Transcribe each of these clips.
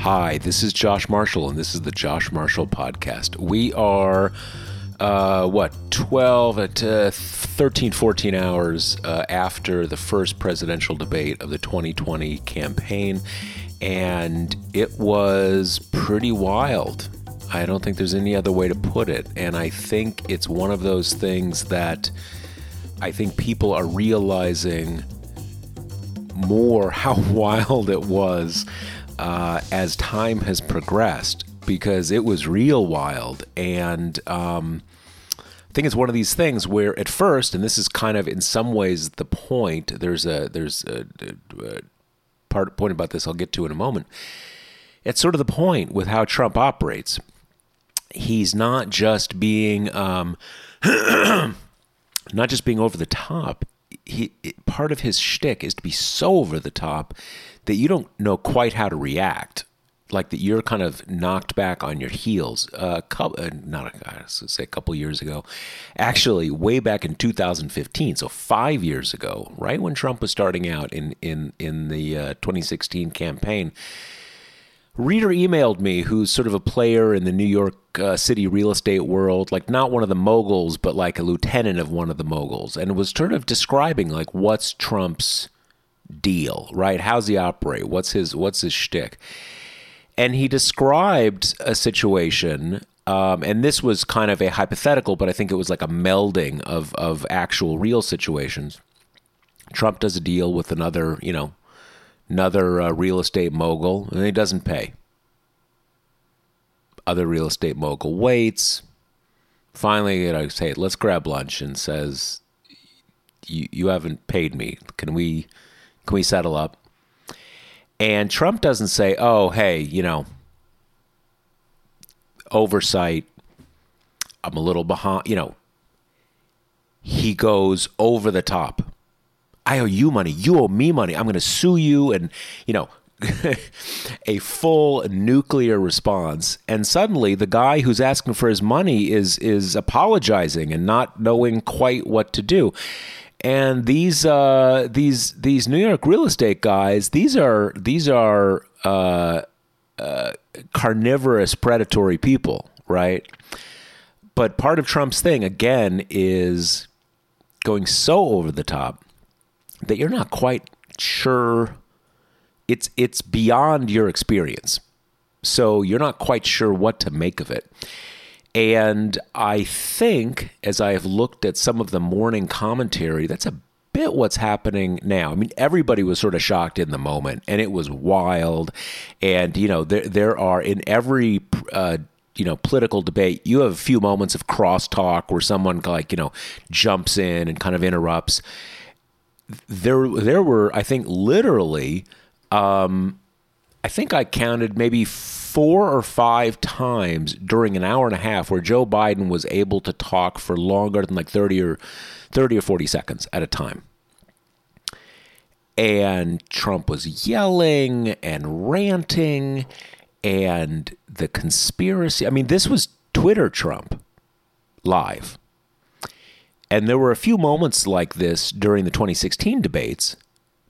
Hi, this is Josh Marshall, and this is the Josh Marshall Podcast. We are, uh, what, 12 at uh, 13, 14 hours uh, after the first presidential debate of the 2020 campaign, and it was pretty wild. I don't think there's any other way to put it. And I think it's one of those things that I think people are realizing more how wild it was uh, as time has progressed because it was real wild. And um, I think it's one of these things where at first, and this is kind of in some ways the point, there's a, there's a, a part point about this I'll get to in a moment. It's sort of the point with how Trump operates. He's not just being, um, not just being over the top. He part of his shtick is to be so over the top that you don't know quite how to react like that you're kind of knocked back on your heels. Uh, couple, uh, not a, I say a couple years ago, actually way back in 2015, so five years ago, right when Trump was starting out in in in the uh, 2016 campaign. Reader emailed me, who's sort of a player in the New York uh, City real estate world, like not one of the moguls, but like a lieutenant of one of the moguls, and was sort of describing like what's Trump's deal, right? How's he operate? What's his what's his shtick? And he described a situation, um, and this was kind of a hypothetical, but I think it was like a melding of of actual real situations. Trump does a deal with another, you know, another uh, real estate mogul, and he doesn't pay. Other real estate mogul waits. Finally, you know, say, let's grab lunch, and says, "You you haven't paid me. Can we?" Can we settle up? And Trump doesn't say, oh, hey, you know, oversight. I'm a little behind, you know. He goes over the top. I owe you money. You owe me money. I'm going to sue you. And, you know, a full nuclear response. And suddenly the guy who's asking for his money is, is apologizing and not knowing quite what to do. And these uh, these these New York real estate guys, these are these are uh, uh, carnivorous, predatory people, right? But part of Trump's thing again is going so over the top that you're not quite sure. It's it's beyond your experience, so you're not quite sure what to make of it. And I think as I have looked at some of the morning commentary, that's a bit what's happening now. I mean, everybody was sort of shocked in the moment, and it was wild. And you know, there there are in every uh, you know political debate, you have a few moments of crosstalk where someone like you know jumps in and kind of interrupts. There there were, I think, literally. Um, I think I counted maybe or five times during an hour and a half where Joe Biden was able to talk for longer than like 30 or 30 or 40 seconds at a time. And Trump was yelling and ranting and the conspiracy. I mean, this was Twitter Trump live. And there were a few moments like this during the 2016 debates,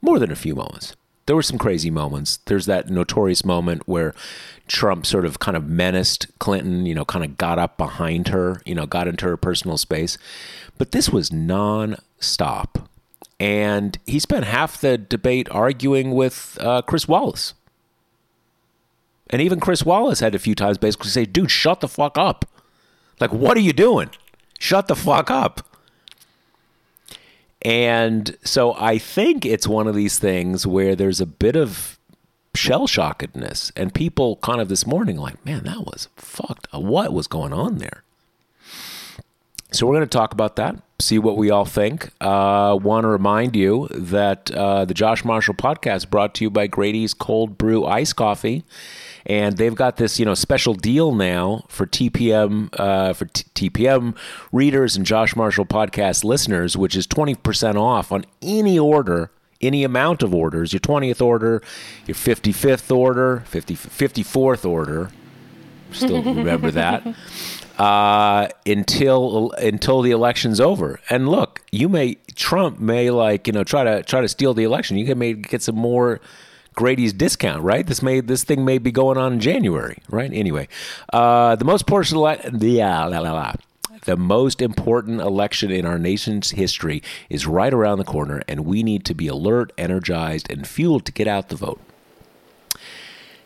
more than a few moments there were some crazy moments. There's that notorious moment where Trump sort of kind of menaced Clinton, you know, kind of got up behind her, you know, got into her personal space. But this was non-stop. And he spent half the debate arguing with uh, Chris Wallace. And even Chris Wallace had a few times basically say, dude, shut the fuck up. Like, what are you doing? Shut the fuck up. And so I think it's one of these things where there's a bit of shell shockedness and people kind of this morning like, man, that was fucked. What was going on there? So we're going to talk about that. see what we all think. Uh, Want to remind you that uh, the Josh Marshall podcast brought to you by Grady's Cold Brew Ice Coffee, and they've got this you know special deal now for TPM uh, for T- TPM readers and Josh Marshall podcast listeners, which is twenty percent off on any order. Any amount of orders, your 20th order, your 55th order, 50, 54th order, still remember that uh, until until the election's over. And look, you may Trump may like you know try to try to steal the election. You can may get some more. Grady's discount, right? This may this thing may be going on in January, right? Anyway, uh, the most important the uh, la, la, la. The most important election in our nation's history is right around the corner, and we need to be alert, energized, and fueled to get out the vote.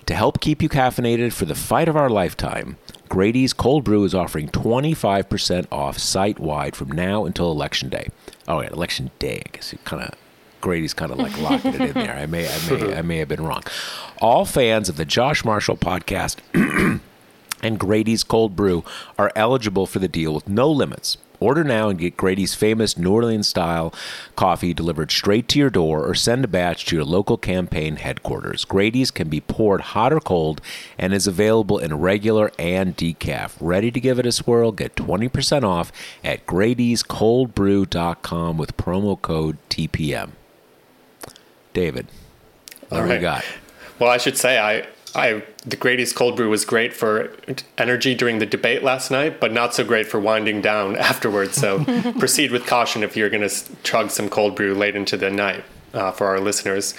To help keep you caffeinated for the fight of our lifetime, Grady's Cold Brew is offering 25% off site wide from now until Election Day. Oh, yeah, Election Day. I guess it kind of. Grady's kind of like locking it in there. I may, I may, I may have been wrong. All fans of the Josh Marshall podcast and Grady's Cold Brew are eligible for the deal with no limits. Order now and get Grady's famous New Orleans style coffee delivered straight to your door or send a batch to your local campaign headquarters. Grady's can be poured hot or cold and is available in regular and decaf. Ready to give it a swirl? Get 20% off at Grady'sColdBrew.com with promo code TPM. David, what do we got? Well, I should say I I the Grady's cold brew was great for energy during the debate last night, but not so great for winding down afterwards. So proceed with caution if you're going to chug some cold brew late into the night uh, for our listeners.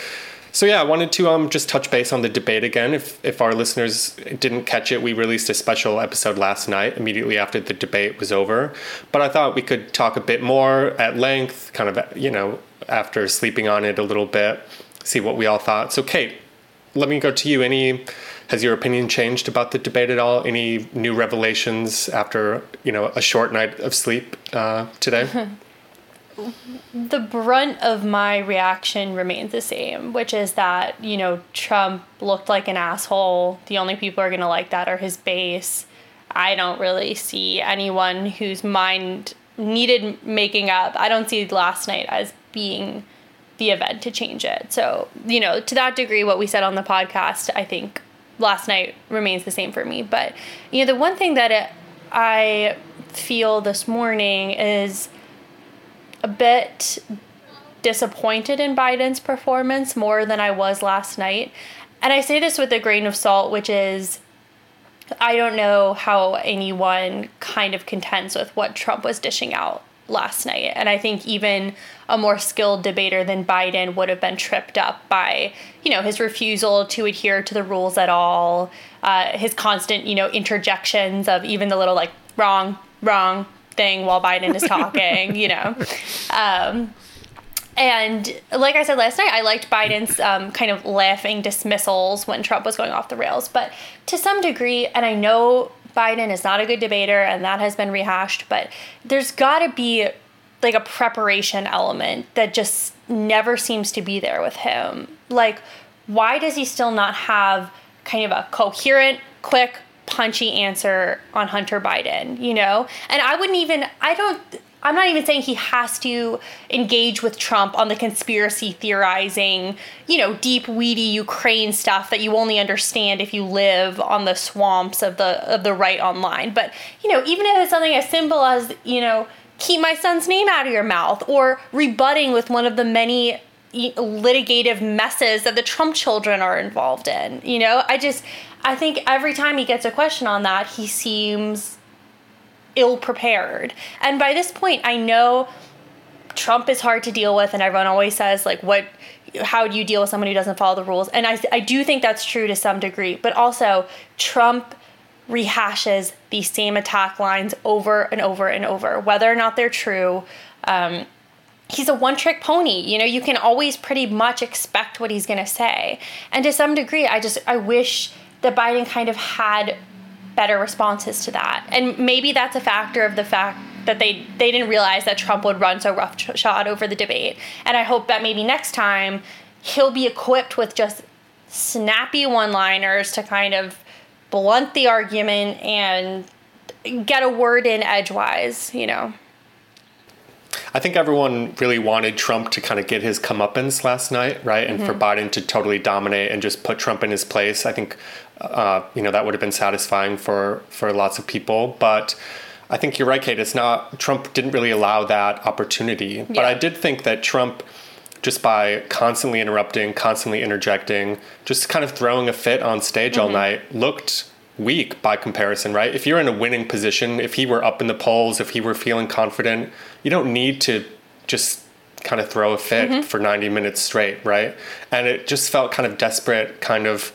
So yeah, I wanted to um, just touch base on the debate again. If if our listeners didn't catch it, we released a special episode last night, immediately after the debate was over. But I thought we could talk a bit more at length, kind of you know after sleeping on it a little bit, see what we all thought. So Kate, let me go to you. Any has your opinion changed about the debate at all? Any new revelations after you know a short night of sleep uh, today? the brunt of my reaction remains the same, which is that you know Trump looked like an asshole. The only people who are gonna like that are his base. I don't really see anyone whose mind needed making up. I don't see last night as being the event to change it. So, you know, to that degree, what we said on the podcast, I think last night remains the same for me. But, you know, the one thing that it, I feel this morning is a bit disappointed in Biden's performance more than I was last night. And I say this with a grain of salt, which is I don't know how anyone kind of contends with what Trump was dishing out last night. And I think even a more skilled debater than Biden would have been tripped up by, you know, his refusal to adhere to the rules at all, uh, his constant, you know, interjections of even the little like wrong, wrong thing while Biden is talking, you know. Um, and like I said last night, I liked Biden's um, kind of laughing dismissals when Trump was going off the rails. But to some degree, and I know Biden is not a good debater, and that has been rehashed. But there's got to be like a preparation element that just never seems to be there with him. Like, why does he still not have kind of a coherent, quick, punchy answer on Hunter Biden? You know, and I wouldn't even. I don't. I'm not even saying he has to engage with Trump on the conspiracy theorizing, you know, deep weedy Ukraine stuff that you only understand if you live on the swamps of the of the right online. But, you know, even if it's something as simple as, you know, keep my son's name out of your mouth or rebutting with one of the many litigative messes that the Trump children are involved in. You know, I just I think every time he gets a question on that, he seems ill prepared. And by this point, I know Trump is hard to deal with, and everyone always says, like, what, how do you deal with someone who doesn't follow the rules? And I, I do think that's true to some degree, but also Trump rehashes these same attack lines over and over and over, whether or not they're true. Um, he's a one trick pony. You know, you can always pretty much expect what he's going to say. And to some degree, I just, I wish that Biden kind of had better responses to that. And maybe that's a factor of the fact that they they didn't realize that Trump would run so roughshod over the debate. And I hope that maybe next time he'll be equipped with just snappy one-liners to kind of blunt the argument and get a word in edgewise, you know. I think everyone really wanted Trump to kind of get his comeuppance last night, right? And mm-hmm. for Biden to totally dominate and just put Trump in his place. I think, uh, you know, that would have been satisfying for for lots of people. But I think you're right, Kate. It's not Trump didn't really allow that opportunity. Yeah. But I did think that Trump, just by constantly interrupting, constantly interjecting, just kind of throwing a fit on stage mm-hmm. all night, looked weak by comparison, right? If you're in a winning position, if he were up in the polls, if he were feeling confident, you don't need to just kind of throw a fit mm-hmm. for 90 minutes straight, right? And it just felt kind of desperate, kind of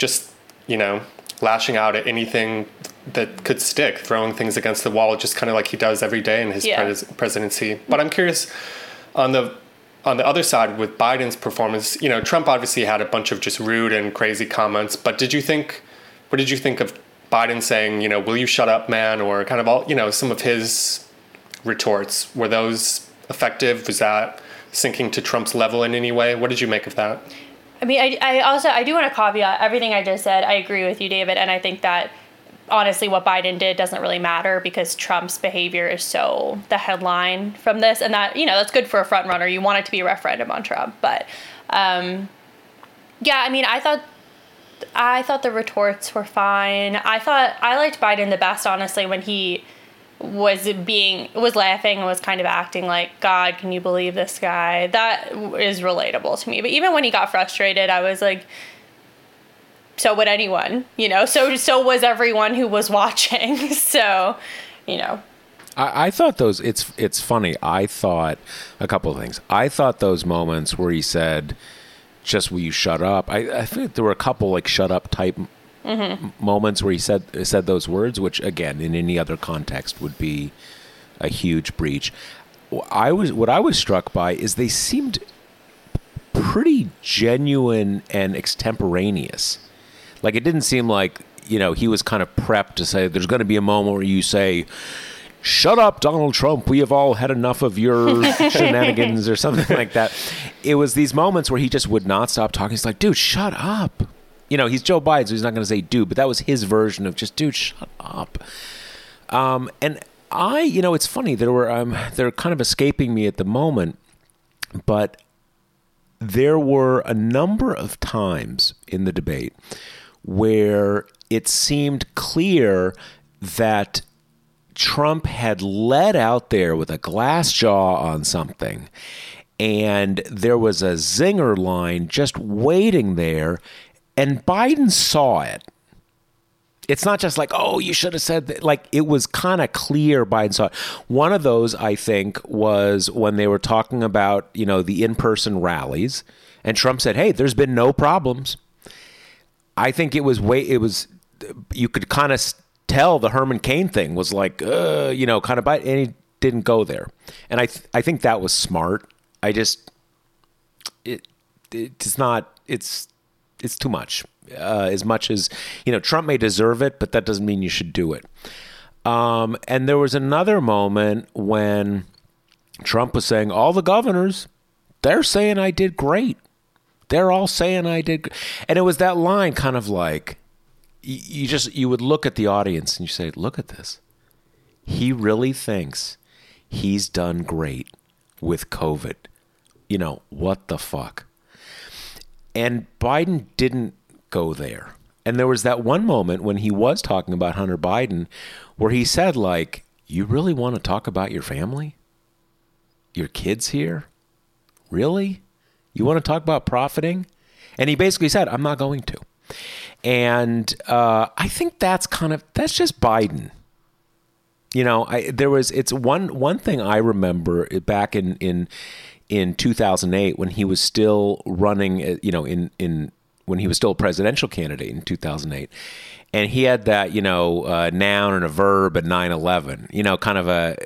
just, you know, lashing out at anything that could stick, throwing things against the wall, just kind of like he does every day in his yeah. pres- presidency. But I'm curious on the on the other side with Biden's performance, you know, Trump obviously had a bunch of just rude and crazy comments, but did you think what did you think of Biden saying, you know, will you shut up, man, or kind of all, you know, some of his retorts? Were those effective? Was that sinking to Trump's level in any way? What did you make of that? I mean, I, I also I do want to caveat everything I just said. I agree with you, David, and I think that honestly, what Biden did doesn't really matter because Trump's behavior is so the headline from this, and that you know that's good for a front runner. You want it to be a referendum on Trump, but um, yeah, I mean, I thought I thought the retorts were fine. I thought I liked Biden the best, honestly, when he was being was laughing and was kind of acting like God, can you believe this guy? That is relatable to me. But even when he got frustrated, I was like, so would anyone, you know. So so was everyone who was watching. so, you know. I, I thought those. It's it's funny. I thought a couple of things. I thought those moments where he said just will you shut up? I, I think there were a couple like shut up type mm-hmm. moments where he said said those words, which again in any other context would be a huge breach. I was what I was struck by is they seemed pretty genuine and extemporaneous. Like it didn't seem like you know he was kind of prepped to say there's going to be a moment where you say shut up, Donald Trump. We have all had enough of your shenanigans or something like that. It was these moments where he just would not stop talking. He's like, dude, shut up. You know, he's Joe Biden, so he's not going to say dude, but that was his version of just, dude, shut up. Um, and I, you know, it's funny. There were, um, they're kind of escaping me at the moment, but there were a number of times in the debate where it seemed clear that Trump had led out there with a glass jaw on something, and there was a zinger line just waiting there, and Biden saw it. It's not just like, oh, you should have said that. Like, it was kind of clear Biden saw it. One of those, I think, was when they were talking about, you know, the in person rallies, and Trump said, hey, there's been no problems. I think it was way, it was, you could kind of tell the Herman Cain thing was like, uh, you know, kind of and he didn't go there. And I, th- I think that was smart. I just, it, it's not, it's, it's too much. Uh, as much as you know, Trump may deserve it, but that doesn't mean you should do it. Um, and there was another moment when Trump was saying, "All the governors, they're saying I did great. They're all saying I did," and it was that line, kind of like, you just you would look at the audience and you say, "Look at this. He really thinks he's done great with COVID." You know, what the fuck? And Biden didn't go there. And there was that one moment when he was talking about Hunter Biden where he said like, "You really want to talk about your family? Your kids here? Really? You want to talk about profiting?" And he basically said, "I'm not going to." and uh, I think that's kind of that's just Biden. You know, I, there was it's one one thing I remember back in in in 2008 when he was still running. Uh, you know, in in when he was still a presidential candidate in 2008 and he had that you know uh, noun and a verb at 9-11 you know kind of a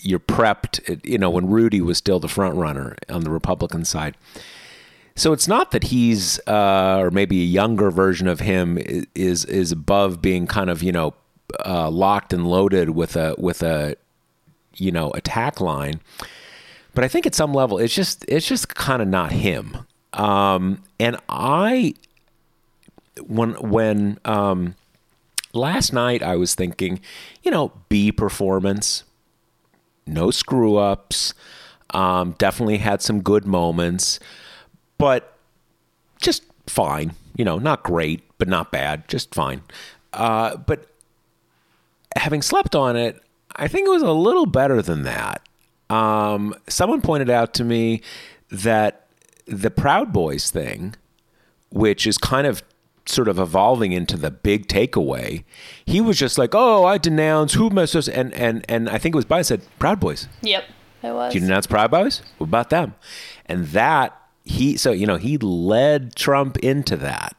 you're prepped you know when rudy was still the front runner on the republican side so it's not that he's, uh, or maybe a younger version of him is is above being kind of you know uh, locked and loaded with a with a you know attack line. But I think at some level, it's just it's just kind of not him. Um, and I, when when um, last night I was thinking, you know, B performance. no screw ups. Um, definitely had some good moments, but just fine. You know, not great, but not bad. Just fine. Uh, but having slept on it, I think it was a little better than that. Um, someone pointed out to me that the Proud Boys thing, which is kind of sort of evolving into the big takeaway, he was just like, "Oh, I denounce who messed us," and and and I think it was Biden said Proud Boys. Yep, it was. Do you denounce Proud Boys? What about them? And that he so you know he led Trump into that,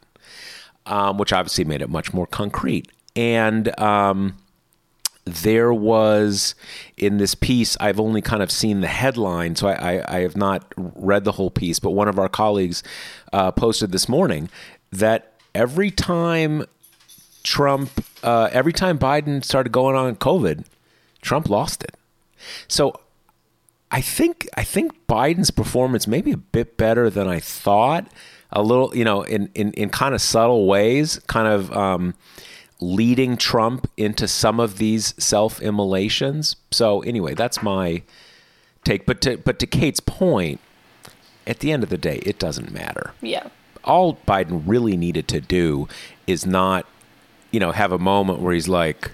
um, which obviously made it much more concrete. And um, there was in this piece, I've only kind of seen the headline, so I, I, I have not read the whole piece. But one of our colleagues uh, posted this morning that every time Trump, uh, every time Biden started going on COVID, Trump lost it. So I think I think Biden's performance may be a bit better than I thought. A little, you know, in in, in kind of subtle ways, kind of um, leading Trump into some of these self immolations. So anyway, that's my take. But to but to Kate's point, at the end of the day, it doesn't matter. Yeah. All Biden really needed to do is not, you know, have a moment where he's like,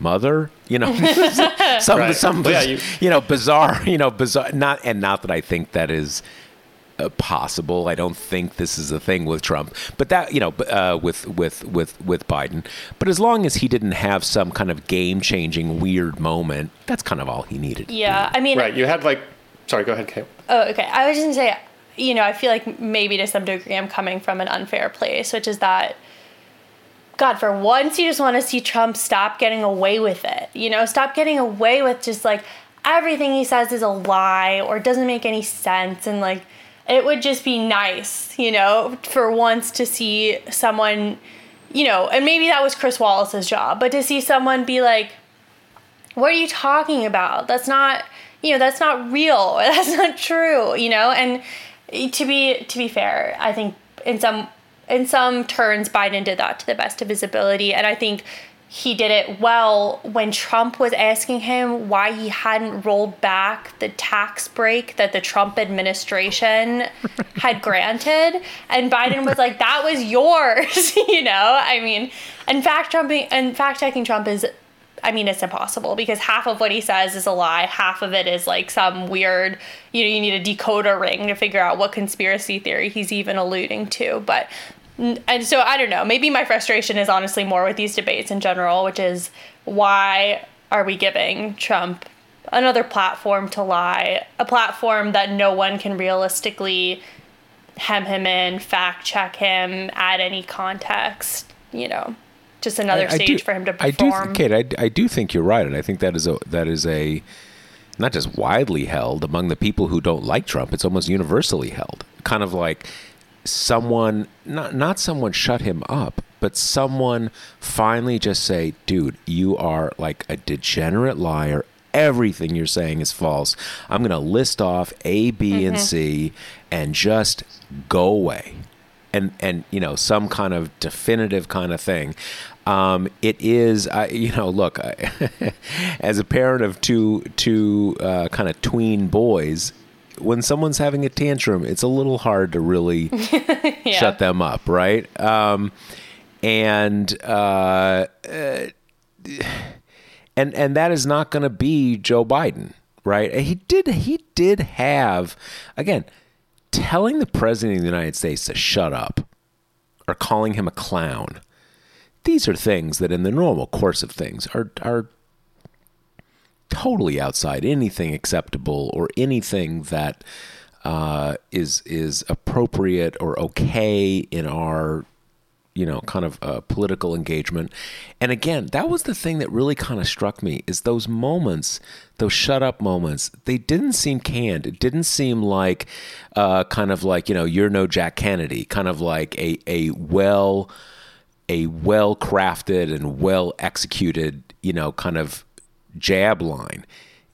"Mother," you know, some Right. some Well, yeah, you, you- you know bizarre, you know bizarre. Not and not that I think that is possible. I don't think this is a thing with Trump, but that you know, uh, with with with with Biden. But as long as he didn't have some kind of game changing weird moment, that's kind of all he needed. Yeah. I mean, Right. You had like. Sorry. Go ahead, Kate. Oh, okay. I was just gonna say, you know, I feel like maybe to some degree I'm coming from an unfair place, which is that, God, for once you just want to see Trump stop getting away with it. You know, stop getting away with just like everything he says is a lie or doesn't make any sense. And like, it would just be nice, you know, for once to see someone, you know, and maybe that was Chris Wallace's job, but to see someone be like, what are you talking about? That's not, you know, that's not real. That's not true, you know? And to be to be fair, I think in some in some turns Biden did that to the best of his ability and I think he did it well when Trump was asking him why he hadn't rolled back the tax break that the Trump administration had granted and Biden was like that was yours you know I mean in fact trumping and fact checking Trump is I mean, it's impossible because half of what he says is a lie. Half of it is like some weird, you know, you need a decoder ring to figure out what conspiracy theory he's even alluding to. But, and so I don't know. Maybe my frustration is honestly more with these debates in general, which is why are we giving Trump another platform to lie? A platform that no one can realistically hem him in, fact check him, add any context, you know. Just another I- I stage do- for him to I do, perform. Kate. I, I do think you're right, and I think that is a that is a not just widely held among the people who don't like Trump. It's almost universally held. Kind of like someone not not someone shut him up, but someone finally just say, "Dude, you are like a degenerate liar." Everything you're saying is false. I'm going to list off A, B, and C and just go away and and you know some kind of definitive kind of thing. Um, it is, I, you know, look, I, as a parent of two two uh, kind of tween boys, when someone's having a tantrum, it's a little hard to really shut them up, right? Um, and uh, uh, and and that is not going to be Joe Biden, right? He did he did have again telling the president of the United States to shut up or calling him a clown. These are things that in the normal course of things are are totally outside anything acceptable or anything that uh, is is appropriate or okay in our you know kind of uh, political engagement. And again that was the thing that really kind of struck me is those moments those shut up moments they didn't seem canned. It didn't seem like uh, kind of like you know you're no jack kennedy kind of like a, a well a well crafted and well executed you know kind of jab line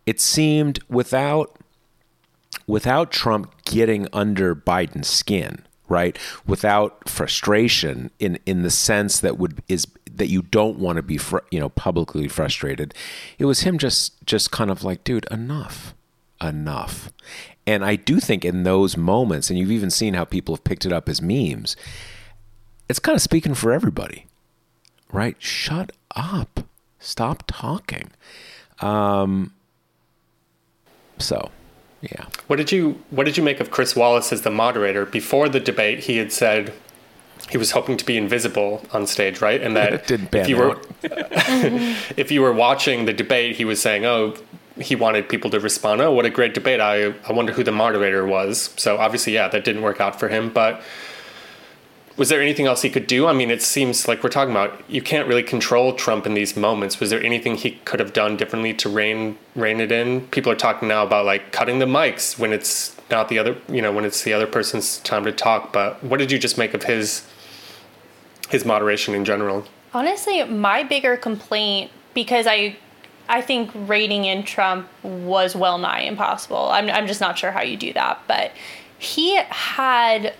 it seemed without without Trump getting under Biden's skin, right? Without frustration in in the sense that would is that you don't want to be fr- you know publicly frustrated. It was him just just kind of like, dude, enough, enough. And I do think in those moments, and you've even seen how people have picked it up as memes. It's kind of speaking for everybody, right? Shut up, stop talking. Um, so, yeah. What did you What did you make of Chris Wallace as the moderator? Before the debate, he had said he was hoping to be invisible on stage, right? And that if you were if you were watching the debate, he was saying, "Oh, he wanted people to respond. Oh, what a great debate! I I wonder who the moderator was." So obviously, yeah, that didn't work out for him. But was there anything else he could do? I mean, it seems like we're talking about you can't really control Trump in these moments. Was there anything he could have done differently to rein rein it in? People are talking now about like cutting the mics when it's not the other, you know, when it's the other person's time to talk. But what did you just make of his his moderation in general? Honestly, my bigger complaint because I I think rating in Trump was well nigh impossible. I'm I'm just not sure how you do that, but he had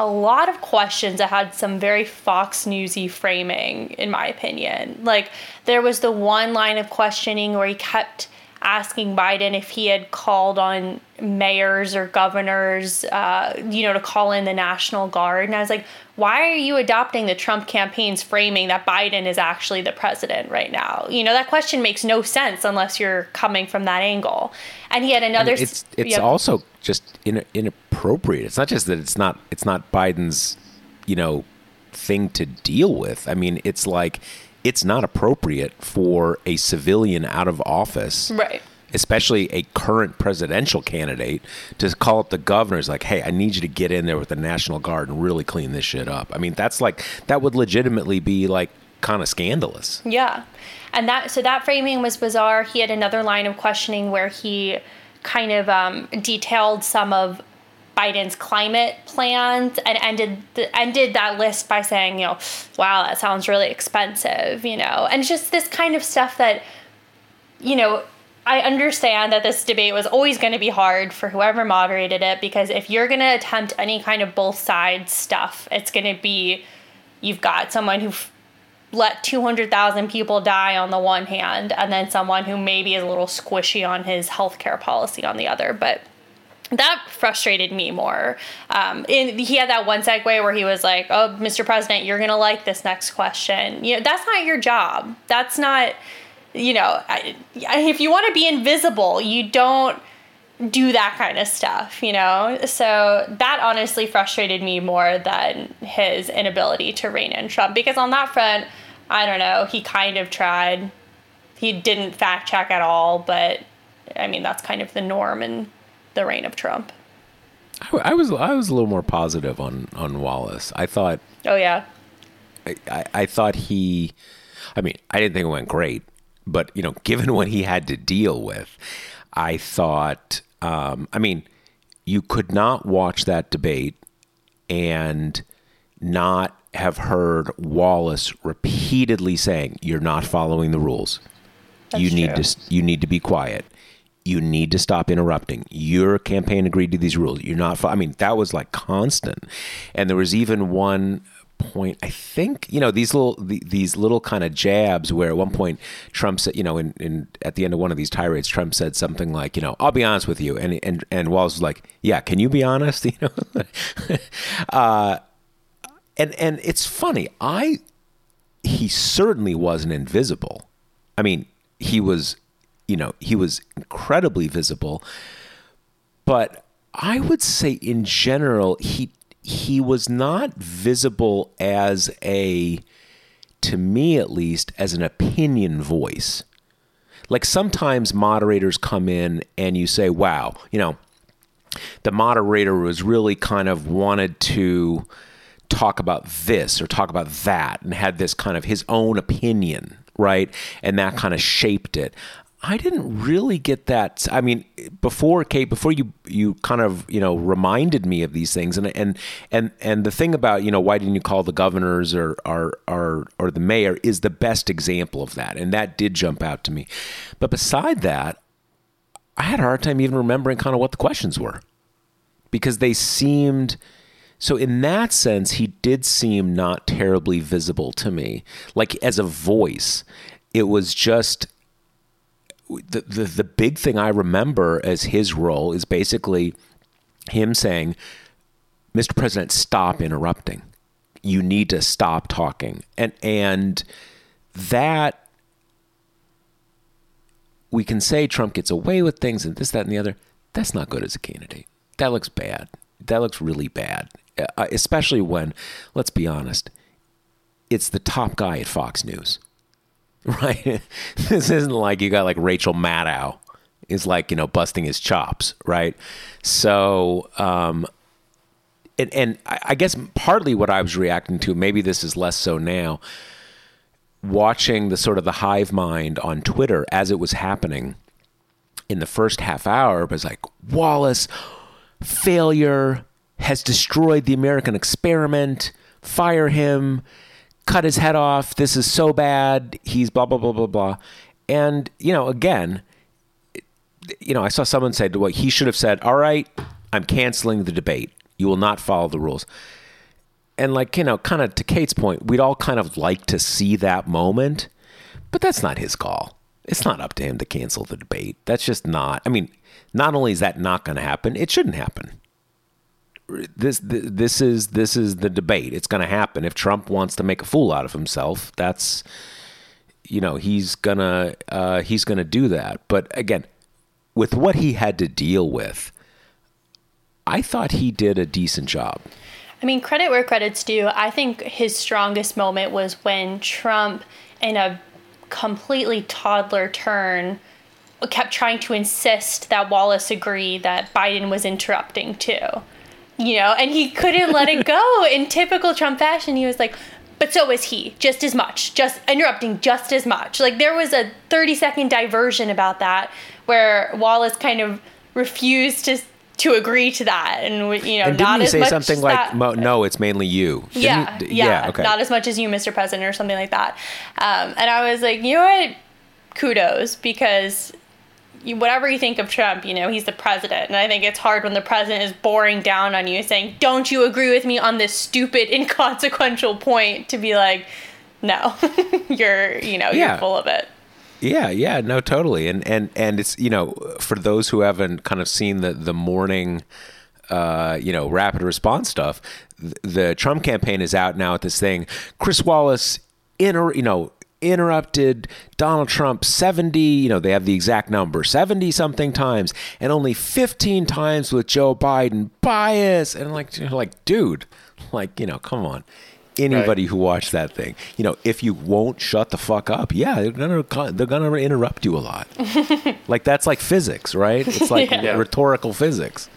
a lot of questions that had some very Fox Newsy framing, in my opinion. Like there was the one line of questioning where he kept asking Biden if he had called on mayors or governors, uh, you know, to call in the National Guard. And I was like, why are you adopting the Trump campaign's framing that Biden is actually the president right now? You know, that question makes no sense unless you're coming from that angle. And he had another. And it's it's yeah. also just in, inappropriate. It's not just that it's not it's not Biden's, you know, thing to deal with. I mean, it's like it's not appropriate for a civilian out of office, Right. Especially a current presidential candidate, to call up the governors like, "Hey, I need you to get in there with the National Guard and really clean this shit up." I mean, that's like that would legitimately be like kind of scandalous. Yeah. And that so that framing was bizarre. He had another line of questioning where he kind of um, detailed some of Biden's climate plans and ended the, ended that list by saying, you know, wow, that sounds really expensive, you know, and just this kind of stuff that, you know, I understand that this debate was always going to be hard for whoever moderated it because if you're going to attempt any kind of both sides stuff, it's going to be you've got someone who let 200,000 people die on the one hand and then someone who maybe is a little squishy on his healthcare policy on the other. But that frustrated me more. Um, and he had that one segue where he was like, "Oh, Mr. President, you're gonna like this next question." You know, that's not your job. That's not, you know, I, if you want to be invisible, you don't do that kind of stuff. You know, so that honestly frustrated me more than his inability to rein in Trump because on that front, I don't know, he kind of tried. He didn't fact check at all, but I mean that's kind of the norm in the reign of Trump. I, I was I was a little more positive on on Wallace. I thought Oh yeah. I, I, I thought he, I mean, I didn't think it went great, but you know, given what he had to deal with, I thought, um, I mean, you could not watch that debate and not have heard Wallace repeatedly saying, "You're not following the rules. you That's need true. to you need to be quiet." You need to stop interrupting. Your campaign agreed to these rules. You're not. fo- I mean, that was like constant, and there was even one point. I think you know these little the, these little kind of jabs where at one point Trump said, you know, in, in at the end of one of these tirades, Trump said something like, you know, I'll be honest with you, and and and Wallace was like, Yeah, can you be honest? You know, uh, and and it's funny. I he certainly wasn't invisible. I mean, he was, you know, he was incredibly visible. But I would say in general, he he was not visible as a to me at least as an opinion voice. Like sometimes moderators come in and you say, "Wow, you know, the moderator was really kind of wanted to talk about this or talk about that and had this kind of his own opinion, right? And that kind of shaped it. I didn't really get that. I mean, before Kate, before you you kind of you know reminded me of these things, and and and and the thing about you know why didn't you call the governors or or or or the mayor is the best example of that, and that did jump out to me. But beside that, I had a hard time even remembering kind of what the questions were because they seemed So in that sense, he did seem not terribly visible to me. Like as a voice, it was just the the, the big thing I remember as his role is basically him saying, "Mr. President, stop interrupting. You need to stop talking." And and that we can say Trump gets away with things and this, that, and the other. That's not good as a candidate. That looks bad. That looks really bad, uh, especially when, let's be honest, it's the top guy at Fox News, right? this isn't like you got like Rachel Maddow is like you know busting his chops, right? So, um, and and I guess partly what I was reacting to, maybe this is less so now watching the sort of the hive mind on Twitter as it was happening in the first half hour was like Wallace failure has destroyed the American experiment. Fire him, cut his head off. This is so bad. He's blah blah blah blah blah. And you know, again, you know, I saw someone said, "Well, he should have said, all right, I'm canceling the debate. You will not follow the rules." and like you know kind of to kate's point we'd all kind of like to see that moment but that's not his call it's not up to him to cancel the debate that's just not i mean not only is that not going to happen it shouldn't happen this this is this is the debate it's going to happen if trump wants to make a fool out of himself that's you know he's gonna uh, he's gonna do that but again with what he had to deal with i thought he did a decent job I mean, credit where credit's due. I think his strongest moment was when Trump, in a completely toddler turn, kept trying to insist that Wallace agree that Biden was interrupting too. You know, and he couldn't let it go. In typical Trump fashion, he was like, but so was he, just as much, just interrupting just as much. Like there was a 30 second diversion about that where Wallace kind of refused to to agree to that, and you know, and not you as say much something like, "No, it's mainly you." Didn't yeah, you? yeah, yeah, okay. Not as much as you, Mr. President, or something like that. Um, and I was like, you know what? Kudos, because you, whatever you think of Trump, you know, he's the president. And I think it's hard when the president is boring down on you saying, Don't you agree with me on this stupid, inconsequential point? To be like, No, you're, you know, yeah. you're full of it. Yeah, yeah, no, totally. And and and it's you know for those who haven't kind of seen the the morning. Uh, you know, rapid response stuff. The Trump campaign is out now at this thing. Chris Wallace, inter, you know, interrupted Donald Trump 70, you know, they have the exact number, 70 something times, and only 15 times with Joe Biden. Bias. And like, like, dude, like, you know, come on anybody right. who watched that thing. You know, if you won't shut the fuck up, yeah, they're gonna they're gonna interrupt you a lot. like that's like physics, right? It's like yeah. rhetorical physics.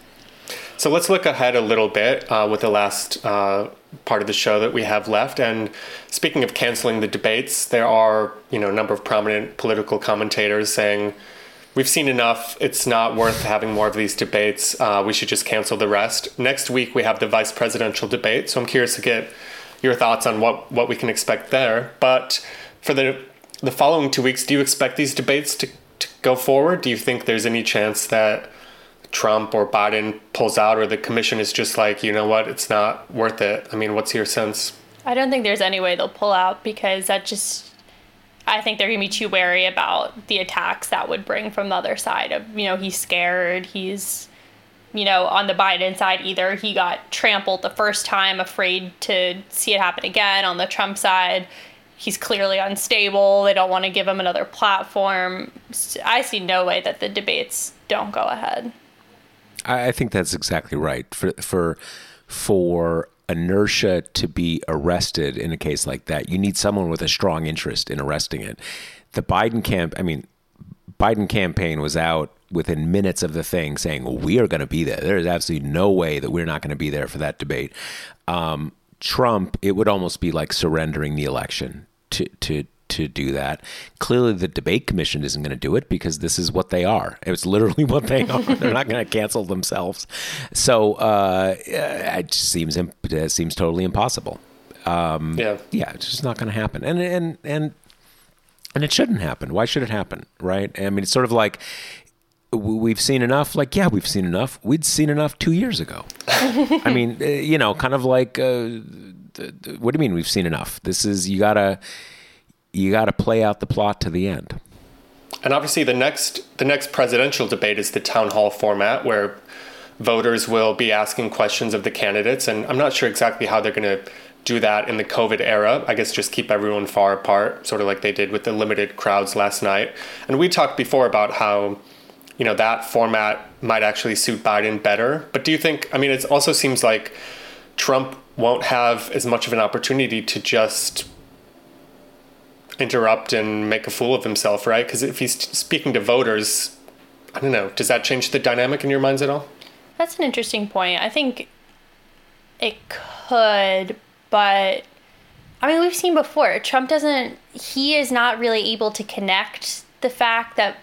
So let's look ahead a little bit uh, with the last uh, part of the show that we have left. And speaking of canceling the debates, there are you know a number of prominent political commentators saying. We've seen enough. It's not worth having more of these debates. Uh, we should just cancel the rest. Next week, we have the vice presidential debate. So I'm curious to get your thoughts on what, what we can expect there. But for the the following two weeks, do you expect these debates to, to go forward? Do you think there's any chance that Trump or Biden pulls out, or the commission is just like, you know what, it's not worth it? I mean, what's your sense? I don't think there's any way they'll pull out because that just. I think they're gonna be too wary about the attacks that would bring from the other side. Of you know, he's scared. He's you know, on the Biden side, either he got trampled the first time, afraid to see it happen again. On the Trump side, he's clearly unstable. They don't want to give him another platform. I see no way that the debates don't go ahead. I think that's exactly right. For for for inertia to be arrested in a case like that, you need someone with a strong interest in arresting it. The Biden camp, I mean, Biden campaign was out within minutes of the thing saying we are going to be there. There is absolutely no way that we're not going to be there for that debate. Um, Trump, it would almost be like surrendering the election to to to do that. Clearly, the debate commission isn't going to do it because this is what they are. It's literally what they are. They're not going to cancel themselves. So uh, it seems it seems totally impossible. Um, yeah, yeah, it's just not going to happen. And and and and it shouldn't happen. Why should it happen? Right? I mean, it's sort of like we've seen enough. Like, yeah, we've seen enough. We'd seen enough two years ago. I mean, uh, you know, kind of like, uh, what do you mean we've seen enough? This is you gotta you gotta play out the plot to the end. And obviously, the next the next presidential debate is the town hall format, where voters will be asking questions of the candidates. And I'm not sure exactly how they're going to do that in the COVID era. I guess just keep everyone far apart, sort of like they did with the limited crowds last night. And we talked before about how, you know, that format might actually suit Biden better. But do you think, I mean, it also seems like Trump won't have as much of an opportunity to just interrupt and make a fool of himself, right? Because if he's speaking to voters, I don't know, does that change the dynamic in your minds at all? That's an interesting point. I think it could, but I mean, we've seen before. Trump doesn't, he is not really able to connect the fact that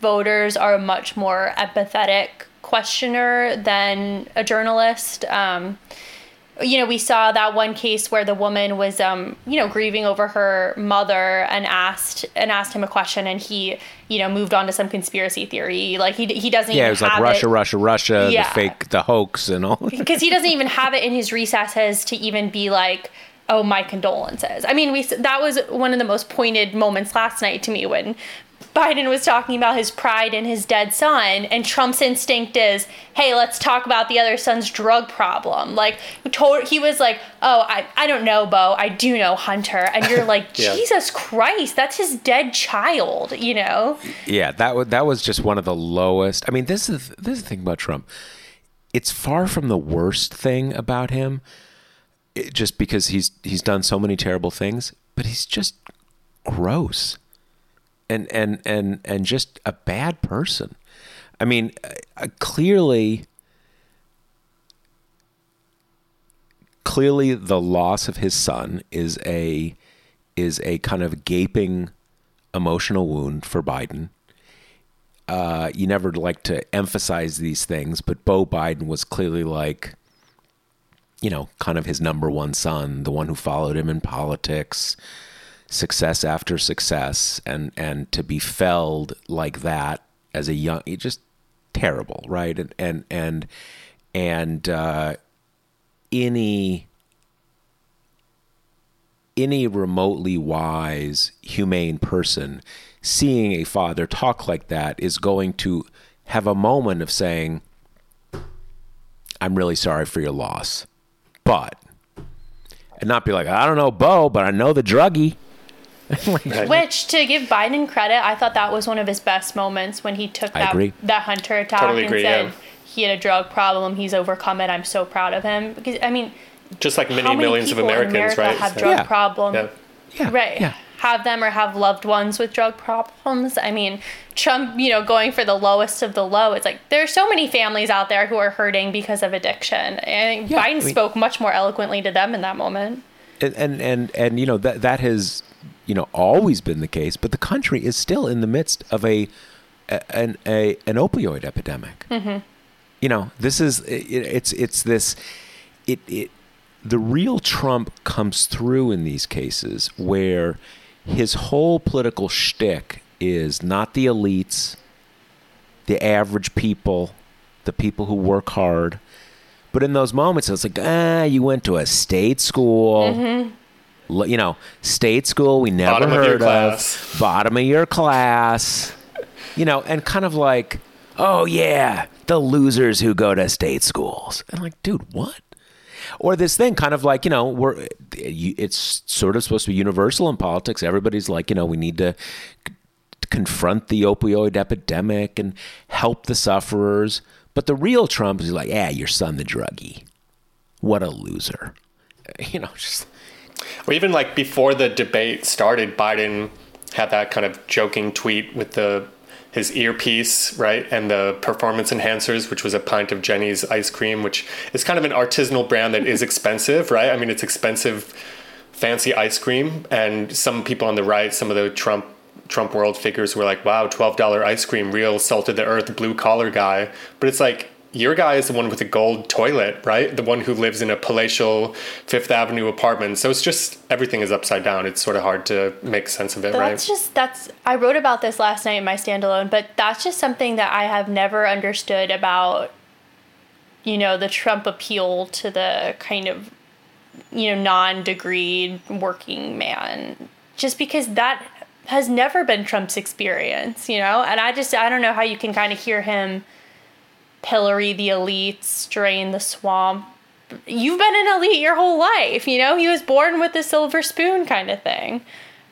voters are a much more empathetic questioner than a journalist. Um, you know, we saw that one case where the woman was, um, you know, grieving over her mother and asked and asked him a question, and he, you know, moved on to some conspiracy theory. Like he he doesn't. Yeah, it was like Russia, it. Russia, Russia, yeah. the fake, the hoax, and all. Because he doesn't even have it in his recesses to even be like, oh my condolences i mean we that was one of the most pointed moments last night to me when Biden was talking about his pride in his dead son, and Trump's instinct is, hey, let's talk about the other son's drug problem. Like, he was like, oh, I, I don't know, Beau. I do know Hunter. And you're like, yeah. Jesus Christ, that's his dead child, you know? Yeah, that, was, that was just one of the lowest. I mean, this is, this is the thing about Trump. It's far from the worst thing about him, it, just because he's he's done so many terrible things, but he's just gross and and and and just a bad person. I mean, uh, clearly clearly the loss of his son is a is a kind of gaping emotional wound for Biden. Uh, you never like to emphasize these things, but Beau Biden was clearly like, you know, kind of his number one son, the one who followed him in politics, success after success and and to be felled like that as a young just terrible right? And and and and uh, any any remotely wise humane person seeing a father talk like that is going to have a moment of saying i'm really sorry for your loss. But and not be like i don't know Beau but i know the druggie Which, to give Biden credit, I thought that was one of his best moments when he took that, that Hunter attack totally and agree, said yeah. he had a drug problem. He's overcome it. I'm so proud of him. Because I mean, just like many, many millions of Americans, America right? Have drug yeah. problems. Yeah. yeah. Right. Yeah. Have them or have loved ones with drug problems. I mean, Trump, you know, going for the lowest of the low. It's like there are so many families out there who are hurting because of addiction. And yeah, Biden I mean, spoke much more eloquently to them in that moment. And and and, and you know that that has you know always been the case, but the country is still in the midst of a an a an opioid epidemic. Mm-hmm. You know, this is it, it's it's this it it the real Trump comes through in these cases where his whole political shtick is not the elites, the average people, the people who work hard. But in those moments, it's like, ah, you went to a state school. Mm-hmm you know, state school we never bottom heard of, of bottom of your class, you know, and kind of like, oh yeah, the losers who go to state schools. And like, dude, what? Or this thing, kind of like you know, we're it's sort of supposed to be universal in politics. Everybody's like, you know, we need to confront the opioid epidemic and help the sufferers. But the real Trump is like, yeah, your son the druggie. What a loser. You know, just or even like before the debate started, Biden had that kind of joking tweet with the his earpiece, right, and the performance enhancers, which was a pint of Jeni's ice cream, which is kind of an artisanal brand that is expensive, right? I mean, it's expensive, fancy ice cream, and some people on the right, some of the Trump Trump world figures were like, "Wow, twelve dollar ice cream, real salt of the earth, blue collar guy." But it's like your guy is the one with the gold toilet, right? The one who lives in a palatial Fifth Avenue apartment. So it's just everything is upside down. It's sort of hard to make sense of it, but right? That's just that's I wrote about this last night in my standalone, but that's just something that I have never understood about you know, the Trump appeal to the kind of, you know, non degreed working man, just because that has never been Trump's experience, you know? And I just, I don't know how you can kind of hear him pillory the elites, drain the swamp. You've been an elite your whole life, you know? He was born with the silver spoon kind of thing.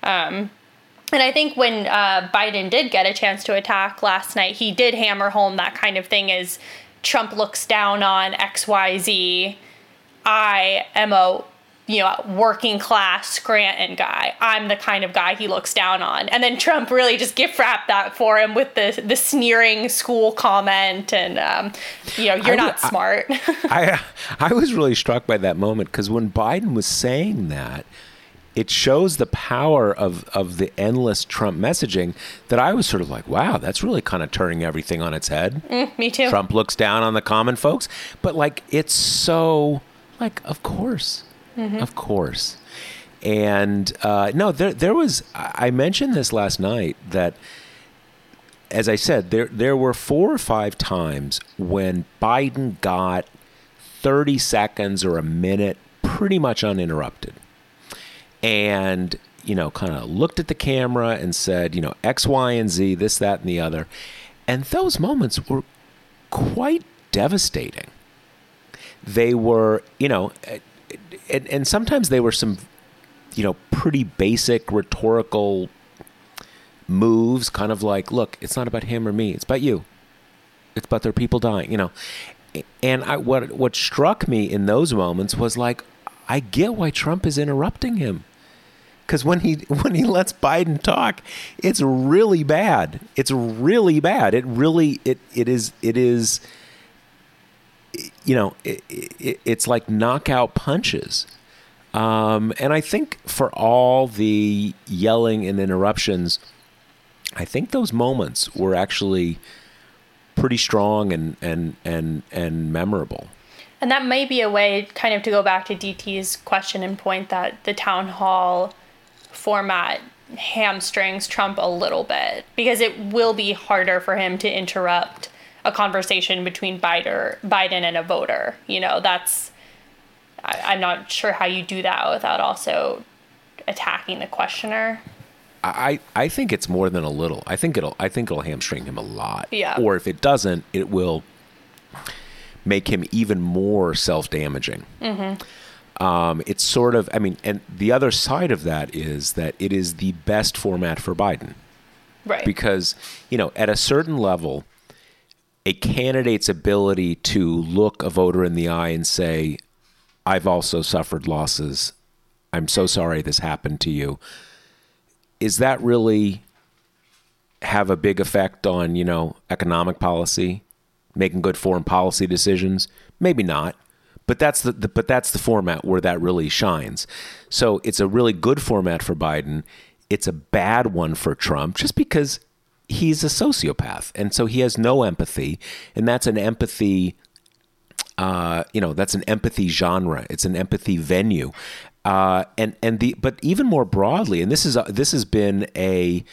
Um, and I think when uh, Biden did get a chance to attack last night, he did hammer home that kind of thing as Trump looks down on XYZ. I am a you know, working class Scranton guy. I'm the kind of guy he looks down on. And then Trump really just gift wrapped that for him with the the sneering school comment and um, you know, you're I, not smart. I, I I was really struck by that moment because when Biden was saying that, it shows the power of, of the endless Trump messaging that I was sort of like, wow, that's really kind of turning everything on its head. Mm, me too. Trump looks down on the common folks. But like, it's so, like, of course. Mm-hmm. Of course. And uh, no, there, there was, I mentioned this last night that, as I said, there, there were four or five times when Biden got 30 seconds or a minute pretty much uninterrupted and you know kind of looked at the camera and said you know x y and z this that and the other and those moments were quite devastating they were you know and, and sometimes they were some you know pretty basic rhetorical moves kind of like look it's not about him or me it's about you it's about their people dying you know and I, what what struck me in those moments was like I get why Trump is interrupting him because when he when he lets Biden talk, it's really bad. It's really bad. It really it it is it is. You know, it, it, it's like knockout punches. Um, and I think for all the yelling and interruptions, I think those moments were actually pretty strong and and and and memorable. And that may be a way, kind of, to go back to DT's question and point that the town hall format hamstrings Trump a little bit because it will be harder for him to interrupt a conversation between Biden, Biden and a voter. You know, that's I, am not sure how you do that without also attacking the questioner. I, I think it's more than a little. I think it'll I think it'll hamstring him a lot. Yeah. Or if it doesn't, it will make him even more self damaging. Mm-hmm. Um, it's sort of, I mean, and the other side of that is that it is the best format for Biden. Right. Because, you know, at a certain level, a candidate's ability to look a voter in the eye and say, I've also suffered losses. I'm so sorry this happened to you. Is that really have a big effect on, you know, economic policy, making good foreign policy decisions? Maybe not. But that's the, the, but that's the format where that really shines. So it's a really good format for Biden. It's a bad one for Trump just because he's a sociopath and so he has no empathy and that's an empathy uh, you know that's an empathy genre it's an empathy venue uh, and and the but even more broadly and this is a, this has been a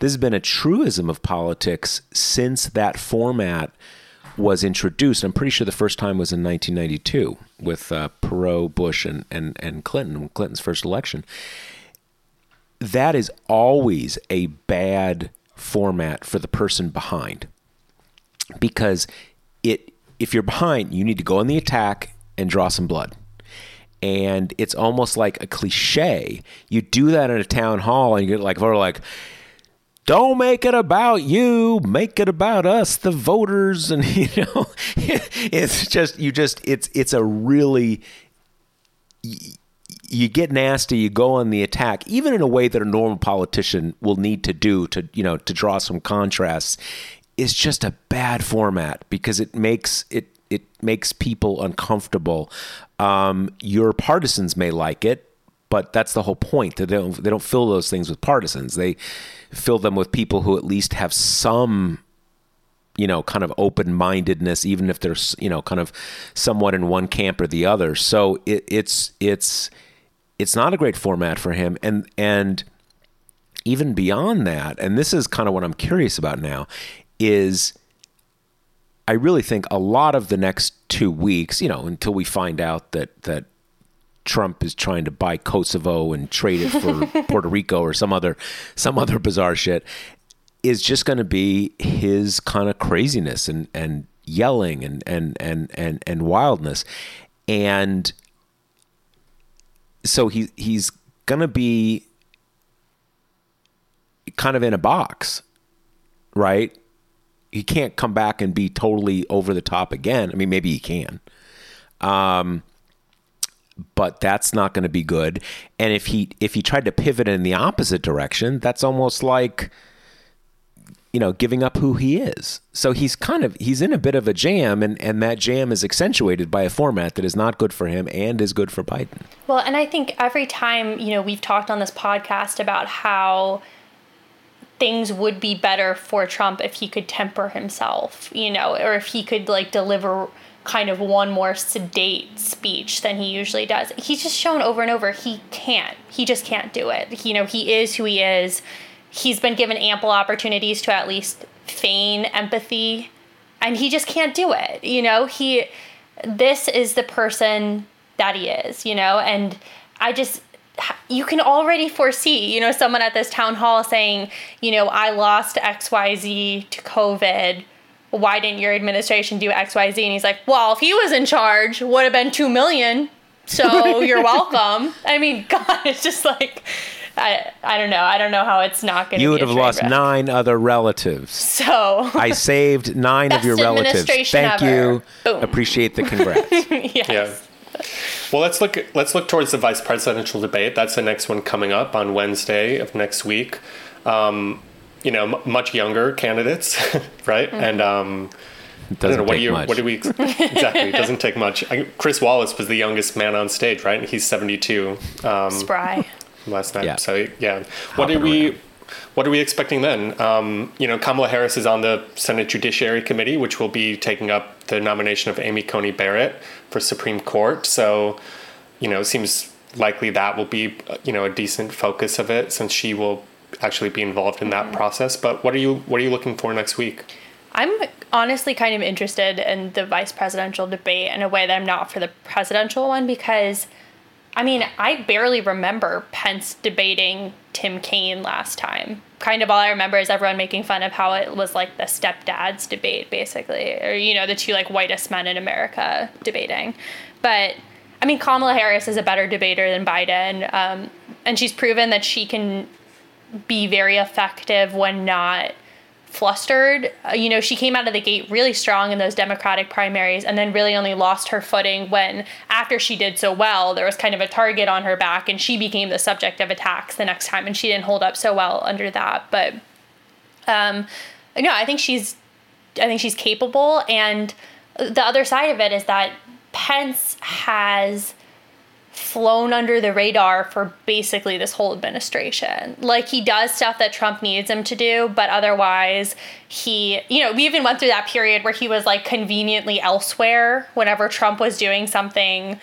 this has been a truism of politics since that format was introduced. I'm pretty sure the first time was in 1992 with uh, Perot, Bush, and, and, and Clinton, Clinton's first election. That is always a bad format for the person behind because it if you're behind, you need to go on the attack and draw some blood. And it's almost like a cliche. You do that in a town hall, and you get like, like, don't make it about you make it about us the voters and you know it's just you just it's it's a really you get nasty you go on the attack even in a way that a normal politician will need to do to you know to draw some contrasts is just a bad format because it makes it it makes people uncomfortable um, your partisans may like it but that's the whole point. They don't they don't fill those things with partisans. They fill them with people who at least have some you know kind of open mindedness even if they're you know kind of somewhat in one camp or the other so it, it's it's it's not a great format for him and and even beyond that and this is kind of what i'm curious about now is i really think a lot of the next two weeks, you know, until we find out that that Trump is trying to buy Kosovo and trade it for Puerto Rico or some other some other bizarre shit, is just going to be his kind of craziness and and yelling and and and and and wildness, and so he he's to be kind of in a box, right? He can't come back and be totally over the top again. I mean, maybe he can. Um, but that's not going to be good. And if he if he tried to pivot in the opposite direction, that's almost like you know giving up who he is. So he's kind of he's in a bit of a jam, and and that jam is accentuated by a format that is not good for him and is good for Biden. Well, and I think every time you know we've talked on this podcast about how things would be better for Trump if he could temper himself, you know, or if he could like deliver kind of one more sedate speech than he usually does. He's just shown over and over he can't. He just can't do it. You know, he is who he is. He's been given ample opportunities to at least feign empathy and he just can't do it. You know, he this is the person that he is, you know, and I just you can already foresee, you know, someone at this town hall saying, you know, I lost XYZ to COVID why didn't your administration do XYZ? And he's like, well, if he was in charge, would have been 2 million. So you're welcome. I mean, God, it's just like, I, I don't know. I don't know how it's not going to be. You would have lost wreck. nine other relatives. So I saved nine of your relatives. Thank ever. you. Boom. Appreciate the congrats. yes. Yeah. Well, let's look. Let's look towards the vice presidential debate. That's the next one coming up on Wednesday of next week. Um, you know, m- much younger candidates, right? Mm-hmm. And um, It I don't doesn't know what do take you much. what do we exactly? It doesn't take much. I, Chris Wallace was the youngest man on stage, right? And he's seventy two um, Spry. Last night. Yeah. So yeah, what are we? around. What are we expecting then? Um, you know, Kamala Harris is on the Senate Judiciary Committee, which will be taking up the nomination of Amy Coney Barrett for Supreme Court. So, you know, it seems likely that will be, you know, a decent focus of it since she will actually be involved in that process. But what are you what are you looking for next week? I'm honestly kind of interested in the vice presidential debate in a way that I'm not for the presidential one because, I mean, I barely remember Pence debating Tim Kaine last time. Kind of all I remember is everyone making fun of how it was like the stepdads debate, basically, or, you know, the two like whitest men in America debating. But I mean, Kamala Harris is a better debater than Biden, um, and she's proven that she can be very effective when not flustered. Uh, you know, she came out of the gate really strong in those Democratic primaries and then really only lost her footing when, after she did so well, there was kind of a target on her back and she became the subject of attacks the next time and she didn't hold up so well under that. But, um, no, I think she's, I think she's capable. And the other side of it is that Pence has flown under the radar for basically this whole administration. Like he does stuff that Trump needs him to do, but otherwise he, you know, we even went through that period where he was like conveniently elsewhere whenever Trump was doing something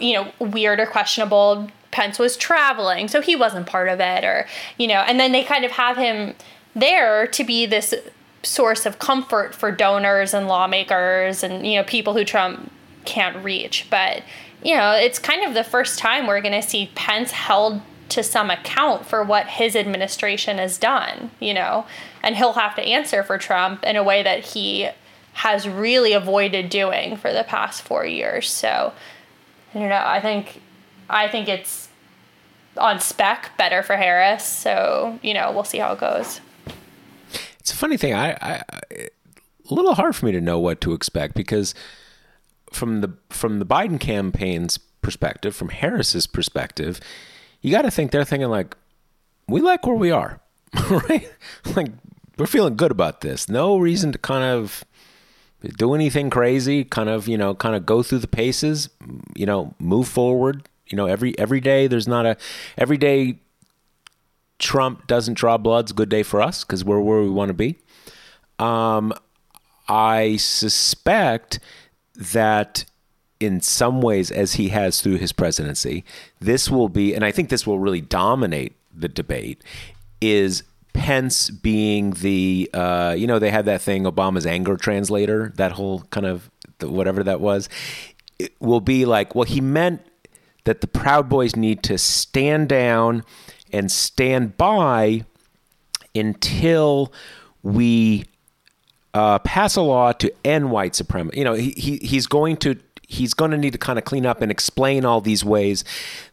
you know, weird or questionable. Pence was traveling, so he wasn't part of it or, you know, and then they kind of have him there to be this source of comfort for donors and lawmakers and, you know, people who Trump can't reach. But you know, it's kind of the first time we're going to see Pence held to some account for what his administration has done, you know, and he'll have to answer for Trump in a way that he has really avoided doing for the past four years. So, don't know. I think, I think it's on spec better for Harris. So, you know, we'll see how it goes. It's a funny thing. I, I, I a little hard for me to know what to expect because from the from the Biden campaign's perspective, from Harris's perspective, you got to think they're thinking like, we like where we are, right? Like we're feeling good about this. No reason to kind of do anything crazy. Kind of you know, kind of go through the paces. You know, move forward. You know, every every day there's not a every day. Trump doesn't draw blood's good day for us because we're where we want to be. Um, I suspect that in some ways, as he has through his presidency, this will be, and I think this will really dominate the debate, is Pence being the, uh, you know, they had that thing, Obama's anger translator, that whole kind of whatever that was, will be like, well, he meant that the Proud Boys need to stand down and stand by until we uh, pass a law to end white supremacy. You know, he, he he's going to he's going to need to kind of clean up and explain all these ways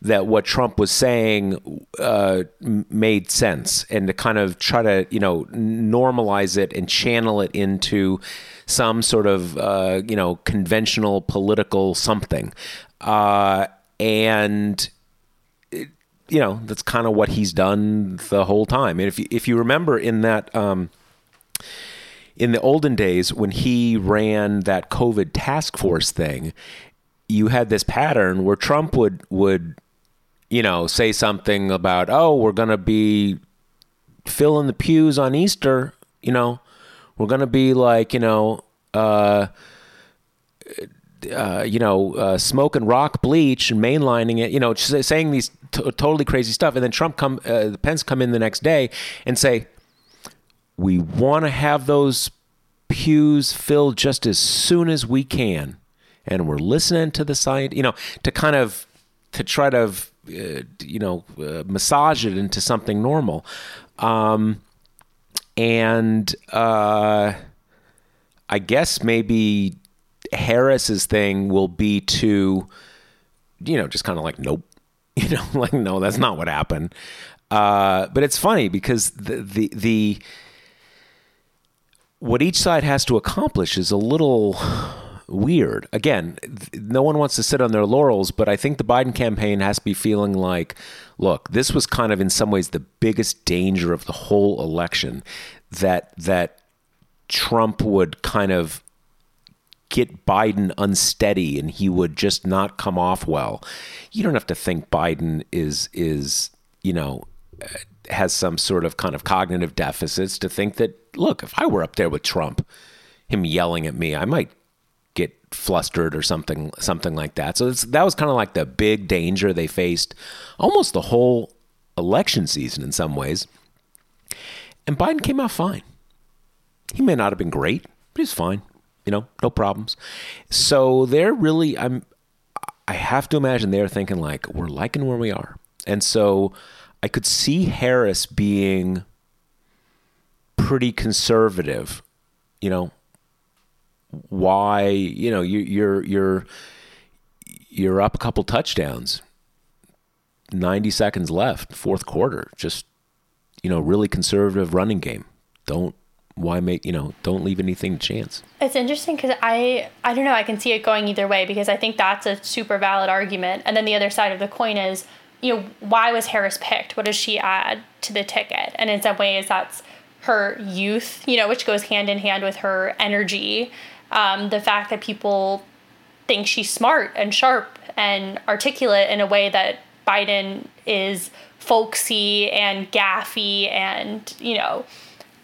that what Trump was saying uh, made sense, and to kind of try to you know normalize it and channel it into some sort of uh, you know conventional political something, uh, and you know that's kind of what he's done the whole time. And if you, if you remember in that. Um, in the olden days when he ran that COVID task force thing, you had this pattern where Trump would would you know say something about oh we're going to be filling the pews on Easter, you know, we're going to be like, you know, uh, uh, you know, uh, smoke and rock bleach and mainlining it, you know, saying these t- totally crazy stuff, and then Trump come, uh, Pence come in the next day and say, we want to have those pews filled just as soon as we can, and we're listening to the science, you know, to kind of to try to, uh, you know, uh, massage it into something normal, um, and uh, I guess maybe Harris's thing will be to, you know, just kind of like, nope, you know, like no, that's not what happened. Uh, but it's funny because the the the what each side has to accomplish is a little weird. Again, no one wants to sit on their laurels, but I think the Biden campaign has to be feeling like, look, this was kind of in some ways the biggest danger of the whole election that that Trump would kind of get Biden unsteady and he would just not come off well. You don't have to think Biden is is, you know, has some sort of kind of cognitive deficits to think that look, if I were up there with Trump, him yelling at me, I might get flustered or something something like that. So that was kind of like the big danger they faced almost the whole election season in some ways. And Biden came out fine. He may not have been great, but he's fine. You know, no problems. So they're really I'm I have to imagine they're thinking like we're liking where we are. And so I could see Harris being pretty conservative. You know, why? You know, you, you're you're you're up a couple touchdowns. 90 seconds left, fourth quarter. Just, you know, really conservative running game. Don't why make you know don't leave anything to chance it's interesting because i i don't know i can see it going either way because i think that's a super valid argument and then the other side of the coin is you know why was harris picked what does she add to the ticket and in some ways that's her youth, you know, which goes hand in hand with her energy. Um, the fact that people think she's smart and sharp and articulate in a way that Biden is folksy and gaffy and, you know,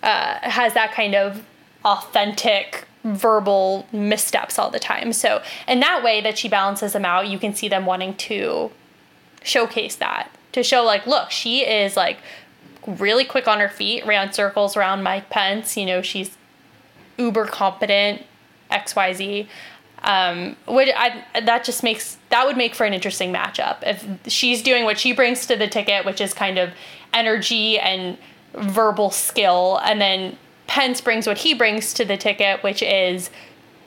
uh, has that kind of authentic verbal missteps all the time. So, in that way that she balances them out, you can see them wanting to showcase that. To show, like, look, she is like really quick on her feet, ran circles around Mike Pence. You know, she's uber competent, XYZ. Um, would I, that just makes that would make for an interesting matchup if she's doing what she brings to the ticket, which is kind of energy and verbal skill, and then Pence brings what he brings to the ticket, which is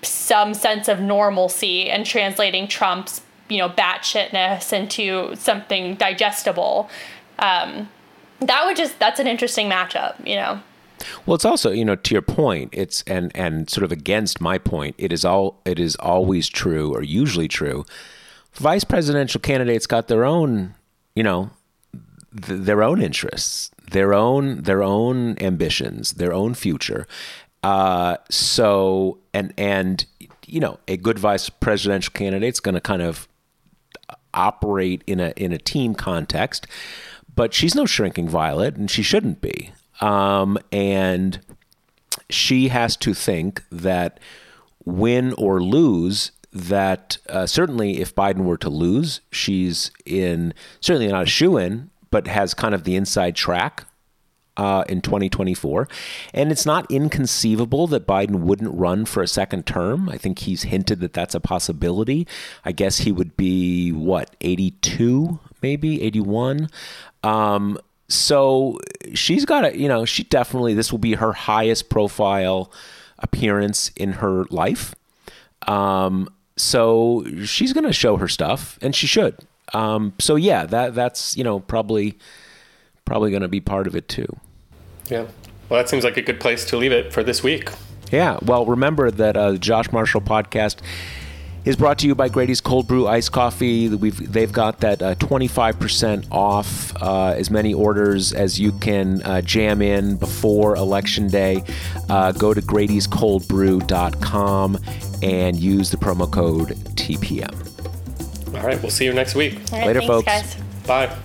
some sense of normalcy and translating Trump's you know batshitness into something digestible. Um, that would just that's an interesting matchup, you know. Well, it's also, you know, to your point, it's and and sort of against my point, it is all it is always true or usually true. Vice presidential candidates got their own, you know, th- their own interests, their own their own ambitions, their own future. Uh, so and and you know, a good vice presidential candidate's going to kind of operate in a in a team context but she's no shrinking violet, and she shouldn't be. Um, and she has to think that win or lose, that uh, certainly if Biden were to lose, she's in certainly not a shoe in, but has kind of the inside track uh, in 2024. And it's not inconceivable that Biden wouldn't run for a second term. I think he's hinted that that's a possibility. I guess he would be, what, 82, maybe 81? Um, so she's got a, you know, she definitely, this will be her highest profile appearance in her life. Um, so she's going to show her stuff, and she should. Um, so yeah, that that's you know probably probably going to be part of it too. Yeah. Well, that seems like a good place to leave it for this week. Yeah. Well, remember that uh, Josh Marshall podcast is brought to you by Grady's Cold Brew Iced Coffee. We've they've got that uh, 25% off uh, as many orders as you can uh, jam in before election day. Uh, go to Grady'sColdBrew.com and use the promo code TPM. All right, we'll see you next week. All right, Later, thanks, folks. guys. Bye.